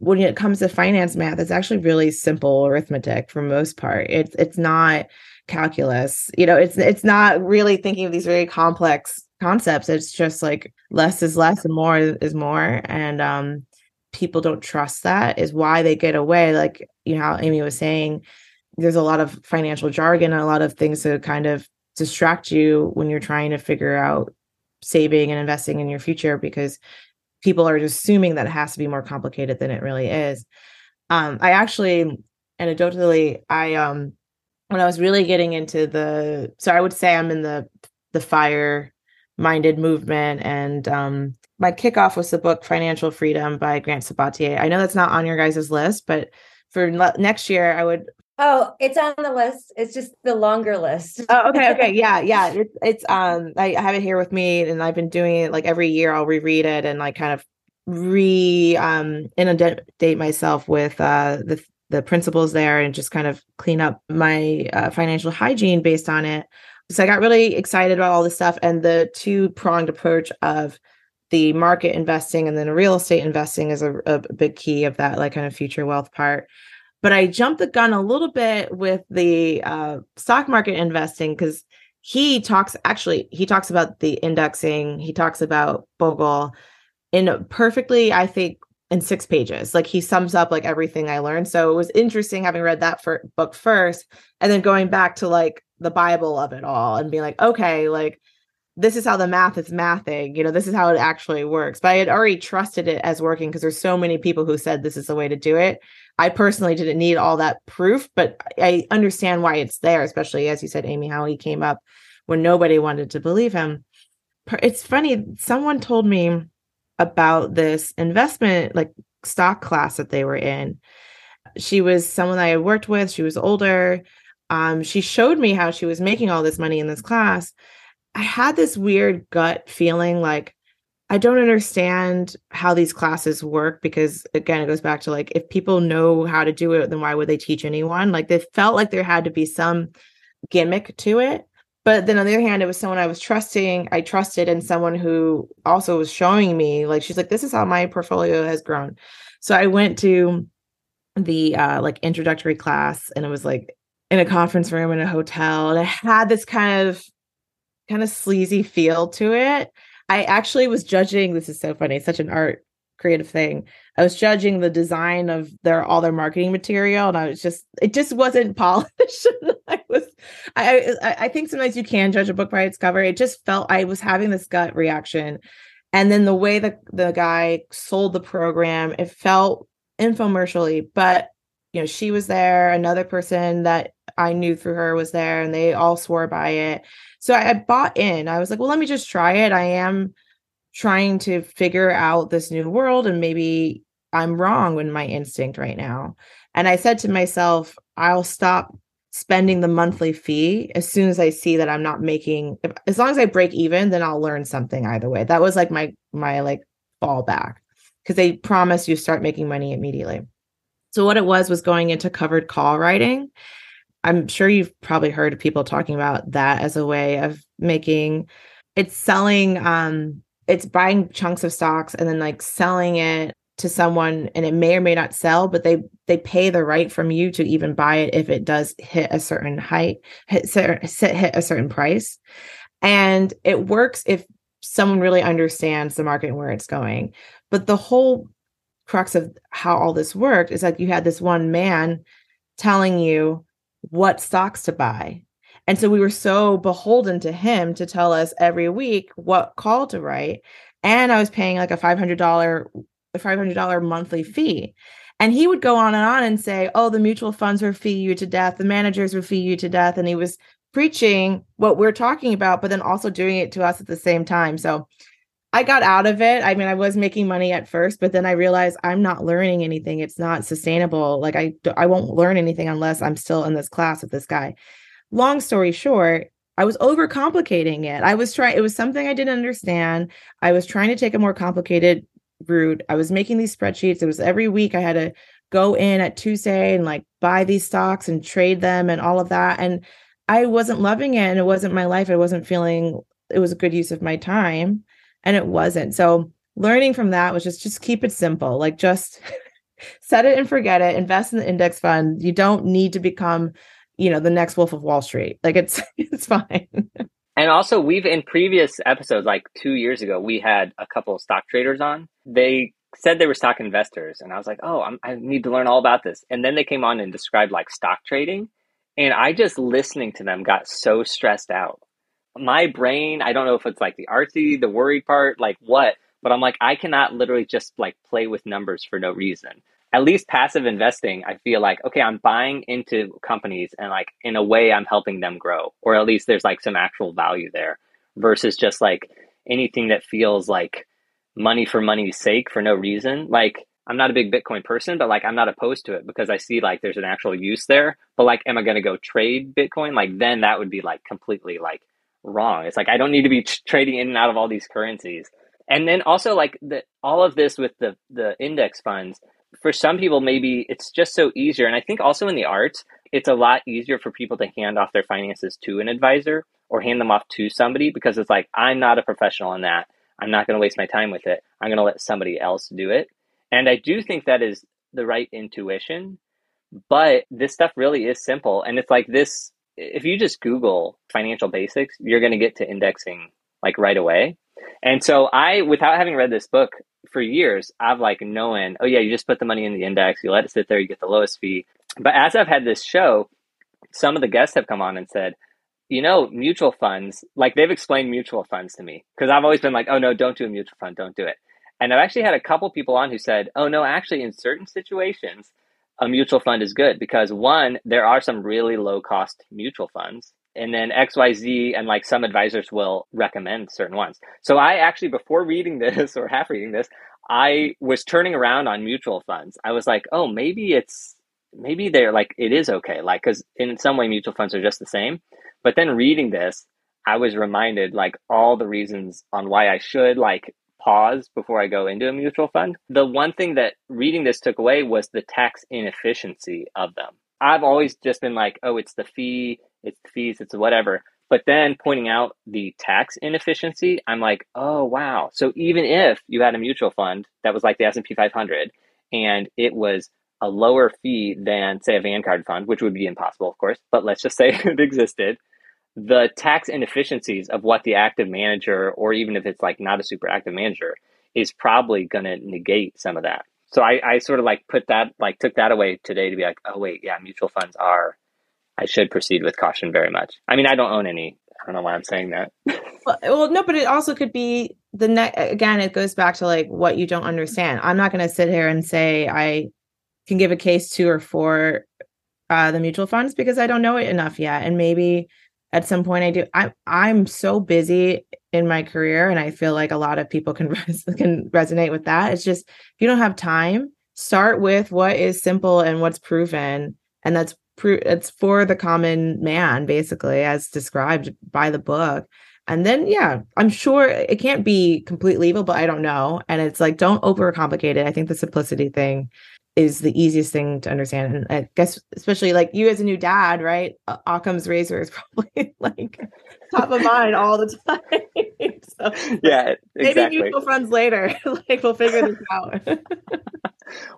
When it comes to finance math, it's actually really simple arithmetic for most part. It's it's not calculus. You know, it's it's not really thinking of these very complex concepts. It's just like less is less and more is more. And um people don't trust that is why they get away like you know how amy was saying there's a lot of financial jargon and a lot of things to kind of distract you when you're trying to figure out saving and investing in your future because people are just assuming that it has to be more complicated than it really is. Um i actually anecdotally i um when i was really getting into the so i would say i'm in the the fire minded movement and um my kickoff was the book Financial Freedom by Grant Sabatier. I know that's not on your guys' list, but for next year, I would. Oh, it's on the list. It's just the longer list. oh, okay, okay, yeah, yeah. It's it's um, I have it here with me, and I've been doing it like every year. I'll reread it and like kind of re um inundate myself with uh the the principles there and just kind of clean up my uh, financial hygiene based on it. So I got really excited about all this stuff and the two pronged approach of the market investing and then real estate investing is a, a big key of that like kind of future wealth part. But i jumped the gun a little bit with the uh, stock market investing because he talks actually he talks about the indexing he talks about bogle in perfectly i think in six pages. Like he sums up like everything i learned. So it was interesting having read that for book first and then going back to like the bible of it all and being like okay like this is how the math is mathing you know this is how it actually works. But i had already trusted it as working because there's so many people who said this is the way to do it. I personally didn't need all that proof but i understand why it's there especially as you said amy how he came up when nobody wanted to believe him. It's funny someone told me about this investment like stock class that they were in. She was someone i had worked with she was older. Um, she showed me how she was making all this money in this class I had this weird gut feeling like I don't understand how these classes work because again it goes back to like if people know how to do it then why would they teach anyone? Like they felt like there had to be some gimmick to it. But then on the other hand it was someone I was trusting I trusted and someone who also was showing me like she's like this is how my portfolio has grown. So I went to the uh like introductory class and it was like in a conference room in a hotel and I had this kind of kind of sleazy feel to it. I actually was judging. This is so funny. Such an art creative thing. I was judging the design of their all their marketing material, and I was just it just wasn't polished. I was I I think sometimes you can judge a book by its cover. It just felt I was having this gut reaction, and then the way that the guy sold the program, it felt infomercially. But you know, she was there. Another person that I knew through her was there, and they all swore by it. So I, I bought in. I was like, well, let me just try it. I am trying to figure out this new world and maybe I'm wrong in my instinct right now. And I said to myself, I'll stop spending the monthly fee as soon as I see that I'm not making if, as long as I break even, then I'll learn something either way. That was like my my like fallback because they promise you start making money immediately. So what it was was going into covered call writing I'm sure you've probably heard people talking about that as a way of making it's selling um it's buying chunks of stocks and then like selling it to someone and it may or may not sell but they they pay the right from you to even buy it if it does hit a certain height hit hit a certain price. And it works if someone really understands the market and where it's going. But the whole crux of how all this worked is like you had this one man telling you what stocks to buy. And so we were so beholden to him to tell us every week what call to write. And I was paying like a $500 $500 monthly fee. And he would go on and on and say, "Oh, the mutual funds will fee you to death, the managers will fee you to death." And he was preaching what we're talking about, but then also doing it to us at the same time. So I got out of it. I mean, I was making money at first, but then I realized I'm not learning anything. It's not sustainable. Like I I won't learn anything unless I'm still in this class with this guy. Long story short, I was overcomplicating it. I was trying it was something I didn't understand. I was trying to take a more complicated route. I was making these spreadsheets. It was every week I had to go in at Tuesday and like buy these stocks and trade them and all of that and I wasn't loving it and it wasn't my life. I wasn't feeling it was a good use of my time and it wasn't. So learning from that was just just keep it simple. Like just set it and forget it. Invest in the index fund. You don't need to become, you know, the next Wolf of Wall Street. Like it's it's fine. And also, we've in previous episodes, like two years ago, we had a couple of stock traders on. They said they were stock investors, and I was like, "Oh, I'm, i need to learn all about this." And then they came on and described like stock trading, and I just listening to them got so stressed out my brain, I don't know if it's like the artsy, the worried part, like what, but I'm like, I cannot literally just like play with numbers for no reason. At least passive investing, I feel like, okay, I'm buying into companies and like in a way I'm helping them grow, or at least there's like some actual value there versus just like anything that feels like money for money's sake for no reason. Like, I'm not a big Bitcoin person, but like I'm not opposed to it because I see like there's an actual use there. But like, am I going to go trade Bitcoin? Like, then that would be like completely like wrong. It's like I don't need to be trading in and out of all these currencies. And then also like the all of this with the the index funds for some people maybe it's just so easier and I think also in the arts it's a lot easier for people to hand off their finances to an advisor or hand them off to somebody because it's like I'm not a professional in that. I'm not going to waste my time with it. I'm going to let somebody else do it. And I do think that is the right intuition. But this stuff really is simple and it's like this if you just Google financial basics, you're going to get to indexing like right away. And so I, without having read this book for years, I've like known, oh yeah, you just put the money in the index, you let it sit there, you get the lowest fee. But as I've had this show, some of the guests have come on and said, you know, mutual funds, like they've explained mutual funds to me because I've always been like, oh no, don't do a mutual fund, don't do it. And I've actually had a couple people on who said, oh no, actually, in certain situations, a mutual fund is good because one, there are some really low cost mutual funds. And then XYZ and like some advisors will recommend certain ones. So I actually, before reading this or half reading this, I was turning around on mutual funds. I was like, oh, maybe it's, maybe they're like, it is okay. Like, cause in some way, mutual funds are just the same. But then reading this, I was reminded like all the reasons on why I should like pause before I go into a mutual fund. The one thing that reading this took away was the tax inefficiency of them. I've always just been like, oh, it's the fee, it's the fees, it's whatever. But then pointing out the tax inefficiency, I'm like, oh wow. So even if you had a mutual fund that was like the S&P 500 and it was a lower fee than say a Vanguard fund, which would be impossible, of course, but let's just say it existed, the tax inefficiencies of what the active manager, or even if it's like not a super active manager, is probably going to negate some of that. So I, I sort of like put that, like took that away today to be like, oh, wait, yeah, mutual funds are, I should proceed with caution very much. I mean, I don't own any. I don't know why I'm saying that. well, well, no, but it also could be the next, again, it goes back to like what you don't understand. I'm not going to sit here and say I can give a case to or for uh, the mutual funds because I don't know it enough yet. And maybe at some point I do. i'm I'm so busy in my career, and I feel like a lot of people can res- can resonate with that. It's just if you don't have time, start with what is simple and what's proven, and that's pro- it's for the common man, basically, as described by the book. And then, yeah, I'm sure it can't be completely evil, but I don't know. And it's like, don't overcomplicate it. I think the simplicity thing is the easiest thing to understand. And I guess, especially like you as a new dad, right? Occam's razor is probably like top of mind all the time. so yeah, exactly. maybe mutual funds later. like we'll figure this out.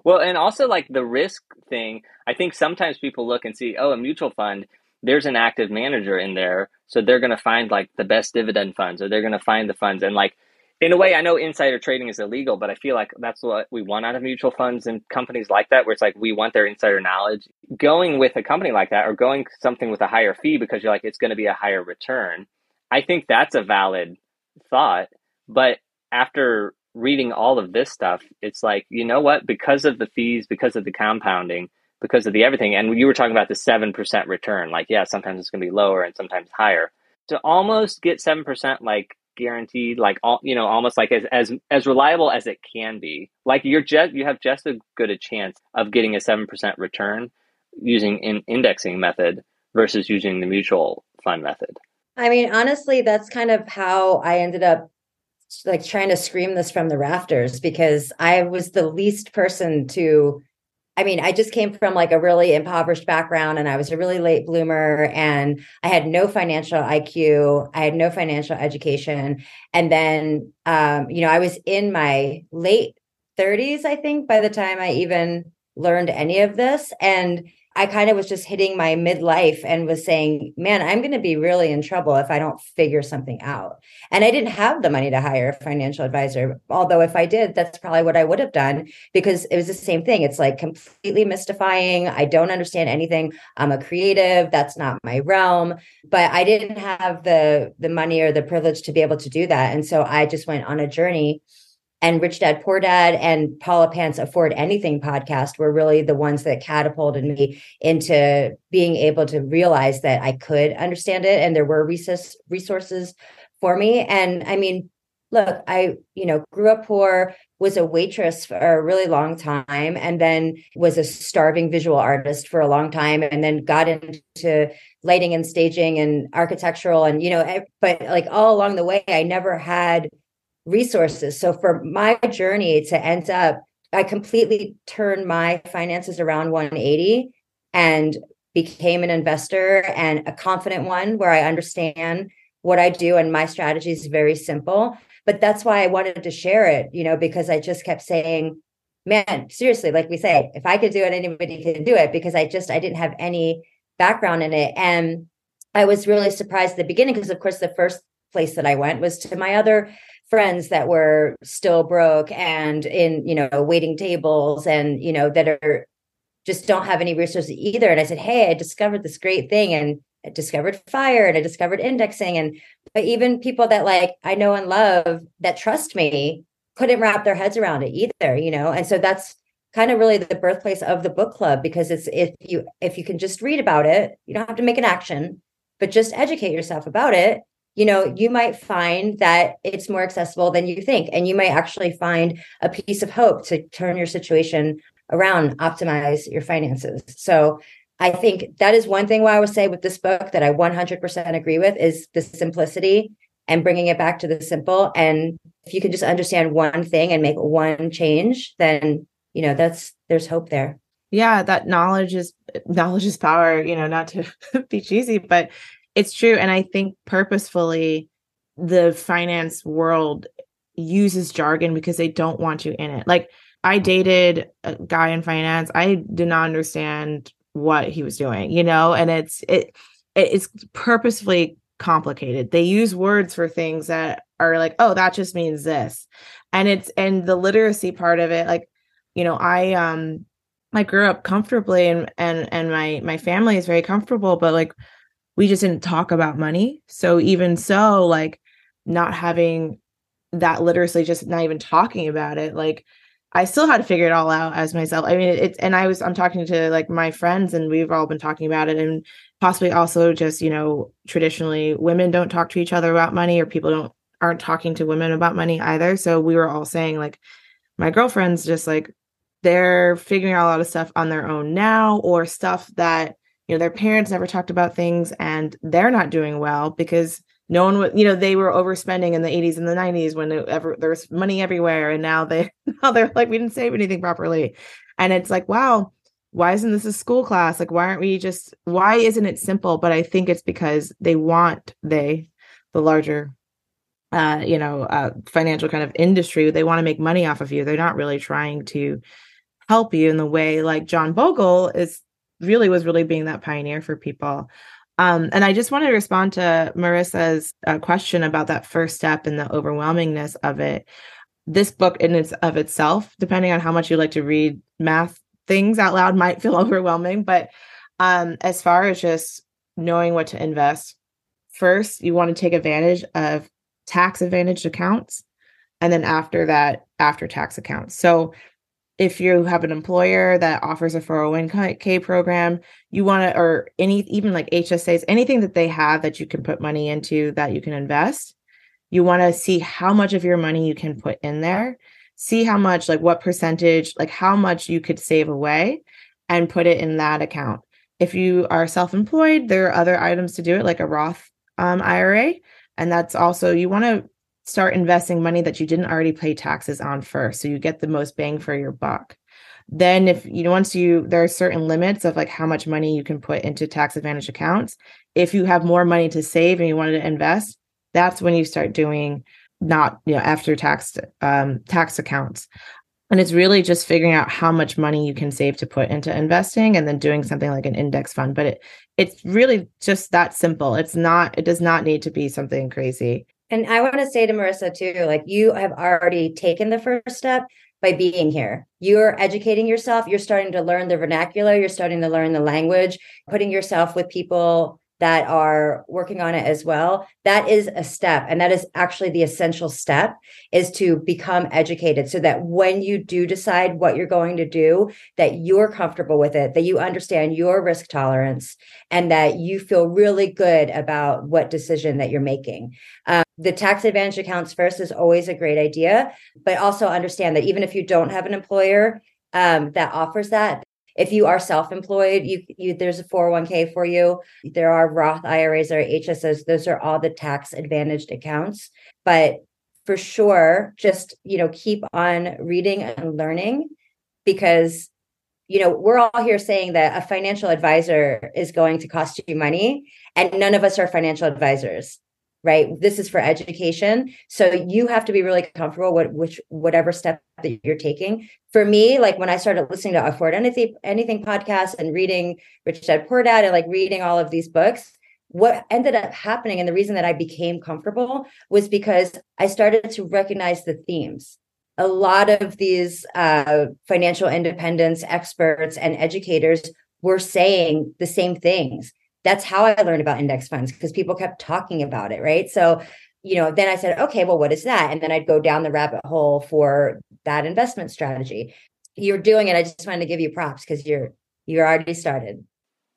well, and also like the risk thing, I think sometimes people look and see, oh, a mutual fund, there's an active manager in there. So they're going to find like the best dividend funds or they're going to find the funds. And like, in a way, I know insider trading is illegal, but I feel like that's what we want out of mutual funds and companies like that, where it's like we want their insider knowledge. Going with a company like that or going something with a higher fee because you're like, it's going to be a higher return, I think that's a valid thought. But after reading all of this stuff, it's like, you know what? Because of the fees, because of the compounding, because of the everything, and you were talking about the 7% return, like, yeah, sometimes it's going to be lower and sometimes higher. To almost get 7% like guaranteed, like all you know, almost like as as as reliable as it can be. Like you're just you have just as good a chance of getting a seven percent return using an indexing method versus using the mutual fund method. I mean, honestly, that's kind of how I ended up like trying to scream this from the rafters because I was the least person to I mean, I just came from like a really impoverished background and I was a really late bloomer and I had no financial IQ. I had no financial education. And then, um, you know, I was in my late 30s, I think, by the time I even learned any of this. And I kind of was just hitting my midlife and was saying, man, I'm going to be really in trouble if I don't figure something out. And I didn't have the money to hire a financial advisor. Although, if I did, that's probably what I would have done because it was the same thing. It's like completely mystifying. I don't understand anything. I'm a creative. That's not my realm. But I didn't have the the money or the privilege to be able to do that. And so I just went on a journey and Rich Dad Poor Dad and Paula Pant's Afford Anything podcast were really the ones that catapulted me into being able to realize that I could understand it and there were resources for me. And I mean, look, I, you know, grew up poor, was a waitress for a really long time, and then was a starving visual artist for a long time, and then got into lighting and staging and architectural and, you know, eh, but like all along the way, I never had resources. So for my journey to end up, I completely turned my finances around 180 and became an investor and a confident one where I understand what I do and my strategy is very simple. But that's why I wanted to share it, you know, because I just kept saying, man, seriously, like we say, if I could do it, anybody can do it because I just I didn't have any background in it. And I was really surprised at the beginning because of course the first place that I went was to my other friends that were still broke and in you know waiting tables and you know that are just don't have any resources either. And i said hey i discovered this great thing and I discovered fire and i discovered indexing. And but even people that like i know and love that trust me couldn't wrap their heads around it either you know? And so that's kind of really the birthplace of the book club because it's if you if you can just read about it you don't have to make an action but just educate yourself about it you know, you might find that it's more accessible than you think. And you might actually find a piece of hope to turn your situation around, optimize your finances. So I think that is one thing why I would say with this book that I 100% agree with is the simplicity and bringing it back to the simple. And if you can just understand one thing and make one change, then, you know, that's, there's hope there. Yeah. That knowledge is, knowledge is power, you know, not to be cheesy, but it's true. And I think purposefully the finance world uses jargon because they don't want you in it. Like I dated a guy in finance. I did not understand what he was doing, you know, and it's it it's purposefully complicated. They use words for things that are like, oh, that just means this. And it's and the literacy part of it, like, you know, I um I grew up comfortably and and and my my family is very comfortable, but like we just didn't talk about money. So even so, like not having that literacy, just not even talking about it, like I still had to figure it all out as myself. I mean, it's and I was I'm talking to like my friends and we've all been talking about it and possibly also just, you know, traditionally women don't talk to each other about money or people don't aren't talking to women about money either. So we were all saying like my girlfriends just like they're figuring out a lot of stuff on their own now or stuff that you know their parents never talked about things and they're not doing well because no one would you know they were overspending in the 80s and the 90s when ever there was money everywhere and now they now they're like we didn't save anything properly. And it's like wow why isn't this a school class? Like why aren't we just why isn't it simple? But i think it's because they want they the larger uh you know uh financial kind of industry they want to make money off of you. They're not really trying to help you in the way like john bogle is really was really being that pioneer for people. Um, and I just wanted to respond to Marissa's uh, question about that first step and the overwhelmingness of it. This book, in its of itself, depending on how much you like to read math things out loud, might feel overwhelming. But um, as far as just knowing what to invest, first you want to take advantage of tax advantaged accounts, and then after that, after tax accounts. So if you have an employer that offers a 401k program, you want to, or any, even like HSAs, anything that they have that you can put money into that you can invest, you want to see how much of your money you can put in there, see how much, like what percentage, like how much you could save away and put it in that account. If you are self employed, there are other items to do it, like a Roth um, IRA. And that's also, you want to start investing money that you didn't already pay taxes on first. So you get the most bang for your buck. Then, if you know, once you, there are certain limits of like how much money you can put into tax advantage accounts. If you have more money to save and you wanted to invest, that's when you start doing not, you know, after tax um, tax accounts. And it's really just figuring out how much money you can save to put into investing and then doing something like an index fund. But it it's really just that simple. It's not, it does not need to be something crazy. And I want to say to Marissa too, like you have already taken the first step by being here. You're educating yourself. You're starting to learn the vernacular. You're starting to learn the language, putting yourself with people that are working on it as well that is a step and that is actually the essential step is to become educated so that when you do decide what you're going to do that you're comfortable with it that you understand your risk tolerance and that you feel really good about what decision that you're making um, the tax advantage accounts first is always a great idea but also understand that even if you don't have an employer um, that offers that if you are self-employed, you, you there's a 401k for you. There are Roth IRAs or HSAs. Those are all the tax advantaged accounts. But for sure, just you know, keep on reading and learning because you know, we're all here saying that a financial advisor is going to cost you money, and none of us are financial advisors right? This is for education. So you have to be really comfortable with which whatever step that you're taking. For me like when i started listening to afford anything anything podcast and reading rich dad poor dad and like reading all of these books what ended up happening and the reason that i became comfortable was because i started to recognize the themes. A lot of these uh, financial independence experts and educators were saying the same things that's how I learned about index funds because people kept talking about it, right? So, you know, then I said, okay, well, what is that? And then I'd go down the rabbit hole for that investment strategy. You're doing it. I just wanted to give you props because you're you're already started.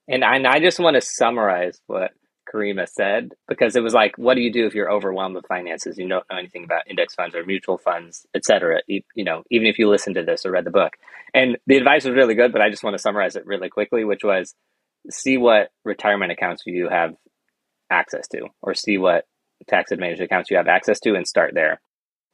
And I, and I just want to summarize what Karimah said because it was like, what do you do if you're overwhelmed with finances? You don't know anything about index funds or mutual funds, et cetera. You, you know, even if you listen to this or read the book. And the advice was really good, but I just want to summarize it really quickly, which was see what retirement accounts you have access to, or see what tax advantage accounts you have access to, and start there.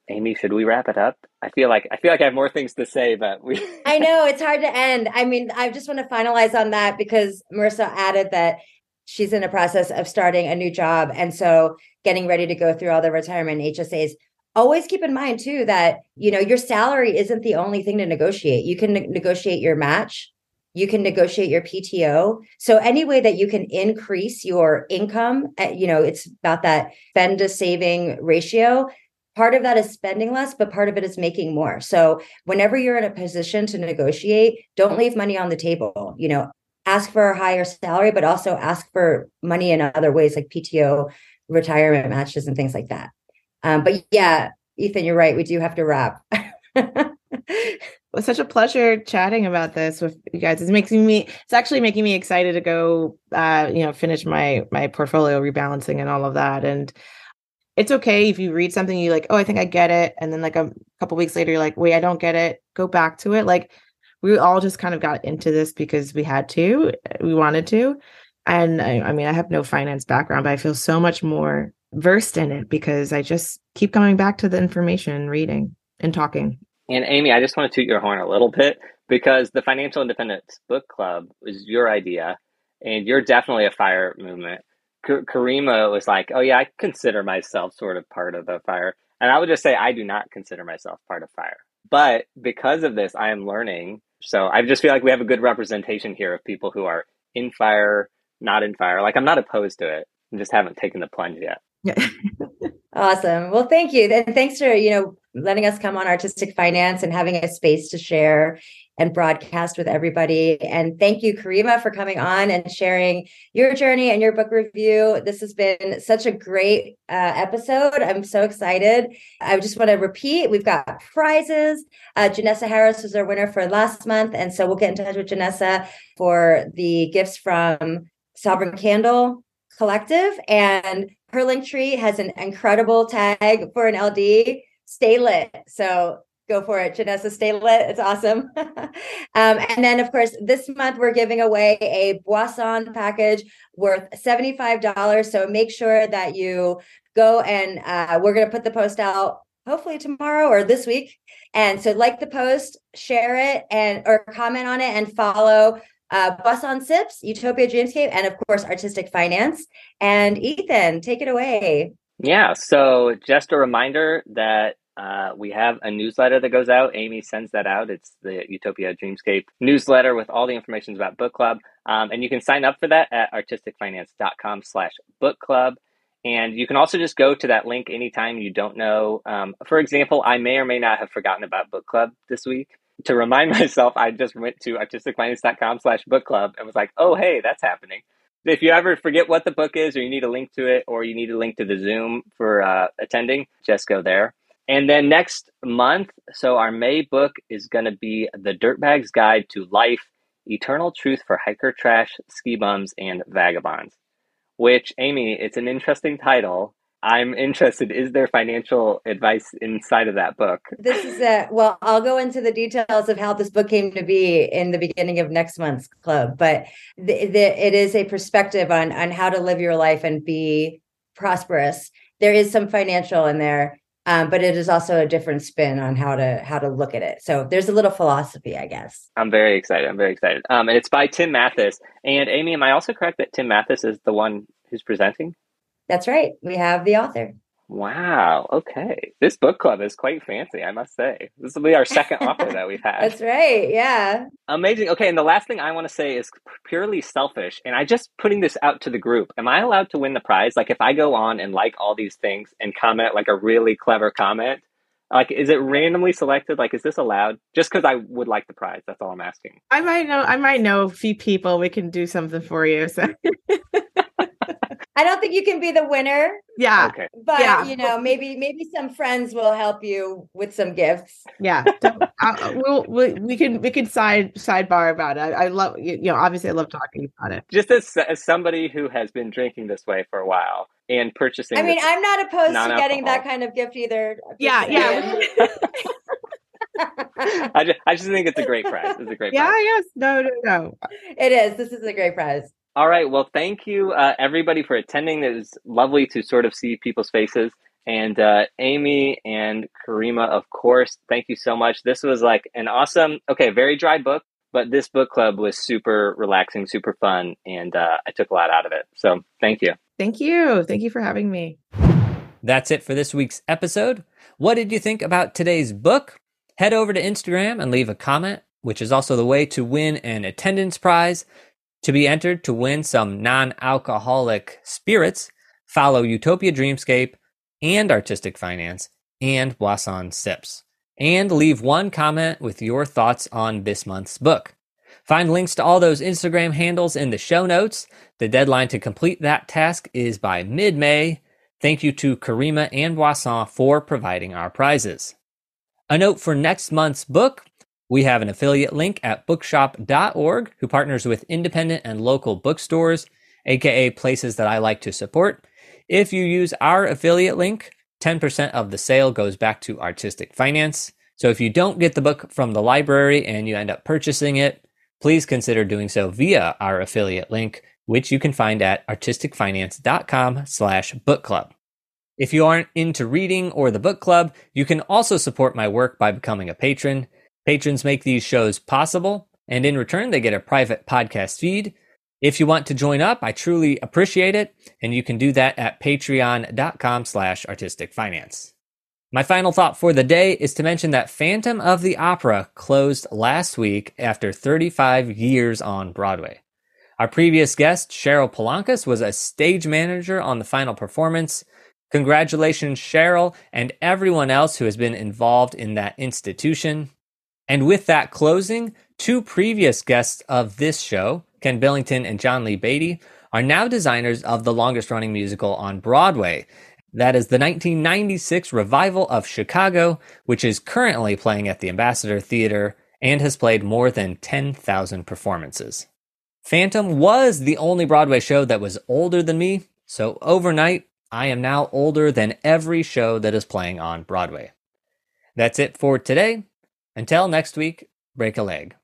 Amy, should we wrap it up? I feel like I feel like I have more things to say, but we. I know it's hard to end. I mean, I just want to finalize on that because Marissa added that she's in the process of starting a new job, and so getting ready to go through all the retirement HSAs. Always keep in mind too that you know your salary isn't the only thing to negotiate. You can ne- negotiate your match you can negotiate your PTO. So any way that you can increase your income, eh, you know, it's about that spend to saving ratio. Part of that is spending less, but part of it is making more. So whenever you're in a position to negotiate, don't leave money on the table. You know, ask for a higher salary, but also ask for money in other ways like PTO, retirement matches, and things like that. Um, but yeah, Ethan, you're right. We do have to wrap. was such a pleasure chatting about this with you guys. It's making me it's actually making me excited to go uh, you know, finish my my portfolio rebalancing and all of that. And it's okay if you read something you like, oh, I think I get it. And then like a couple weeks later, you're like, wait, I don't get it. Go back to it. Like we all just kind of got into this because we had to, we wanted to. And I, I mean, I have no finance background, but I feel so much more versed in it because I just keep coming back to the information, reading and talking. And Amy, I just want to toot your horn a little bit because the Financial Independence Book Club was your idea, and you're definitely a fire movement. K- Karimah was like, "Oh yeah, I consider myself sort of part of the fire," and I would just say I do not consider myself part of fire. But because of this, I am learning. So I just feel like we have a good representation here of people who are in fire, not in fire. Like I'm not opposed to it. I just haven't taken the plunge yet. Yeah. awesome. Well, thank you. And thanks for, you know, letting us come on artistic finance and having a space to share and broadcast with everybody. And thank you, Karimah, for coming on and sharing your journey and your book review. This has been such a great uh, episode. I'm so excited. I just want to repeat we've got prizes. Uh, Janessa Harris was our winner for last month. And so we'll get in touch with Janessa for the gifts from Sovereign Candle, Collective, and her link tree has an incredible tag for an LD. Stay lit. So go for it, Janessa. Stay lit. It's awesome. um, and then, of course, this month we're giving away a Boisson package worth $75. So make sure that you go and uh, we're going to put the post out hopefully tomorrow or this week. And so like the post, share it and or comment on it and follow uh, on Sips, Utopia Dreamscape, and of course Artistic Finance. And Ethan, take it away. Yeah. So just a reminder that uh, we have a newsletter that goes out. Amy sends that out. It's the Utopia Dreamscape newsletter with all the information about book club. Um, and you can sign up for that at artisticfinance.com slash book club. And you can also just go to that link anytime you don't know. Um, for example, I may or may not have forgotten about book club this week. To remind myself, I just went to artisticfinance.com slash book club and was like, oh, hey, that's happening. If you ever forget what the book is, or you need a link to it, or you need a link to the Zoom for uh, attending, just go there. And then next month, so our May book is going to be The Dirtbag's Guide to Life Eternal Truth for Hiker Trash, Ski Bums, and Vagabonds. Which, Amy, it's an interesting title. I'm interested. Is there financial advice inside of that book? This is a well, I'll go into the details of how this book came to be in the beginning of next month's club, but the, the, it is a perspective on on how to live your life and be prosperous. There is some financial in there, um, but it is also a different spin on how to how to look at it. So there's a little philosophy, I guess. I'm very excited. I'm very excited. Um, and it's by Tim Mathis. And Amy, am I also correct that Tim Mathis is the one who's presenting? That's right. We have the author. Wow. Okay. This book club is quite fancy, I must say. This will be our second author that we've had. That's right. Yeah. Amazing. Okay. And the last thing I want to say is purely selfish. And I just putting this out to the group. Am I allowed to win the prize? Like, if I go on and like all these things and comment like a really clever comment, like, is it randomly selected? Like, is this allowed? Just because I would like the prize. That's all I'm asking. I might know. I might know a few people. We can do something for you. So. I don't think you can be the winner. Yeah. Okay. But Yeah. you know, maybe maybe some friends will help you with some gifts. Yeah, don't- uh, we'll, we we can we can side sidebar about it. I, I love you know obviously I love talking about it. Just as, as somebody who has been drinking this way for a while and purchasing. I mean, I'm not opposed to getting that kind of gift either. Yeah, yeah. I just, I just think it's a great prize. It's a great Yeah, prize. yes, no, no, no. it is. This is a great prize. All right. Well, thank you, uh, everybody, for attending. It was lovely to sort of see people's faces. And uh, Amy and Karimah, of course, thank you so much. This was like an awesome, okay, very dry book, but this book club was super relaxing, super fun, and uh, I took a lot out of it. So thank you. Thank you, thank you for having me. That's it for this week's episode. What did you think about today's book? Head over to Instagram and leave a comment, which is also the way to win an attendance prize. To be entered to win some non alcoholic spirits, follow Utopia Dreamscape and Artistic Finance and Boisson Sips. And leave one comment with your thoughts on this month's book. Find links to all those Instagram handles in the show notes. The deadline to complete that task is by mid May. Thank you to Karimah and Boisson for providing our prizes. A note for next month's book we have an affiliate link at bookshop.org who partners with independent and local bookstores, aka places that I like to support. If you use our affiliate link, 10% of the sale goes back to artistic finance. So if you don't get the book from the library and you end up purchasing it, please consider doing so via our affiliate link, which you can find at artisticfinance.com slash book club. If you aren't into reading or the book club, you can also support my work by becoming a patron. Patrons make these shows possible, and in return, they get a private podcast feed. If you want to join up, I truly appreciate it, and you can do that at patreon.com slash artistic finance. My final thought for the day is to mention that Phantom of the Opera closed last week after 35 years on Broadway. Our previous guest, Cheryl Polankas, was a stage manager on the final performance. Congratulations, Cheryl, and everyone else who has been involved in that institution. And with that closing, two previous guests of this show, Ken Billington and John Lee Beatty, are now designers of the longest running musical on Broadway. That is the 1996 revival of Chicago, which is currently playing at the Ambassador Theater and has played more than 10,000 performances. Phantom was the only Broadway show that was older than me, so overnight, I am now older than every show that is playing on Broadway. That's it for today. Until next week, break a leg.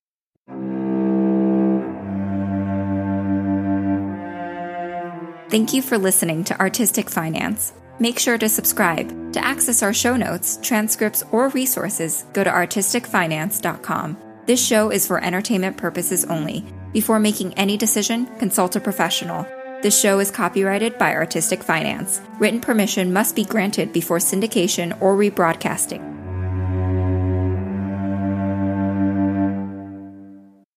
Thank you for listening to Artistic Finance. Make sure to subscribe. To access our show notes, transcripts, or resources, go to artisticfinance.com. This show is for entertainment purposes only. Before making any decision, consult a professional. This show is copyrighted by Artistic Finance. Written permission must be granted before syndication or rebroadcasting.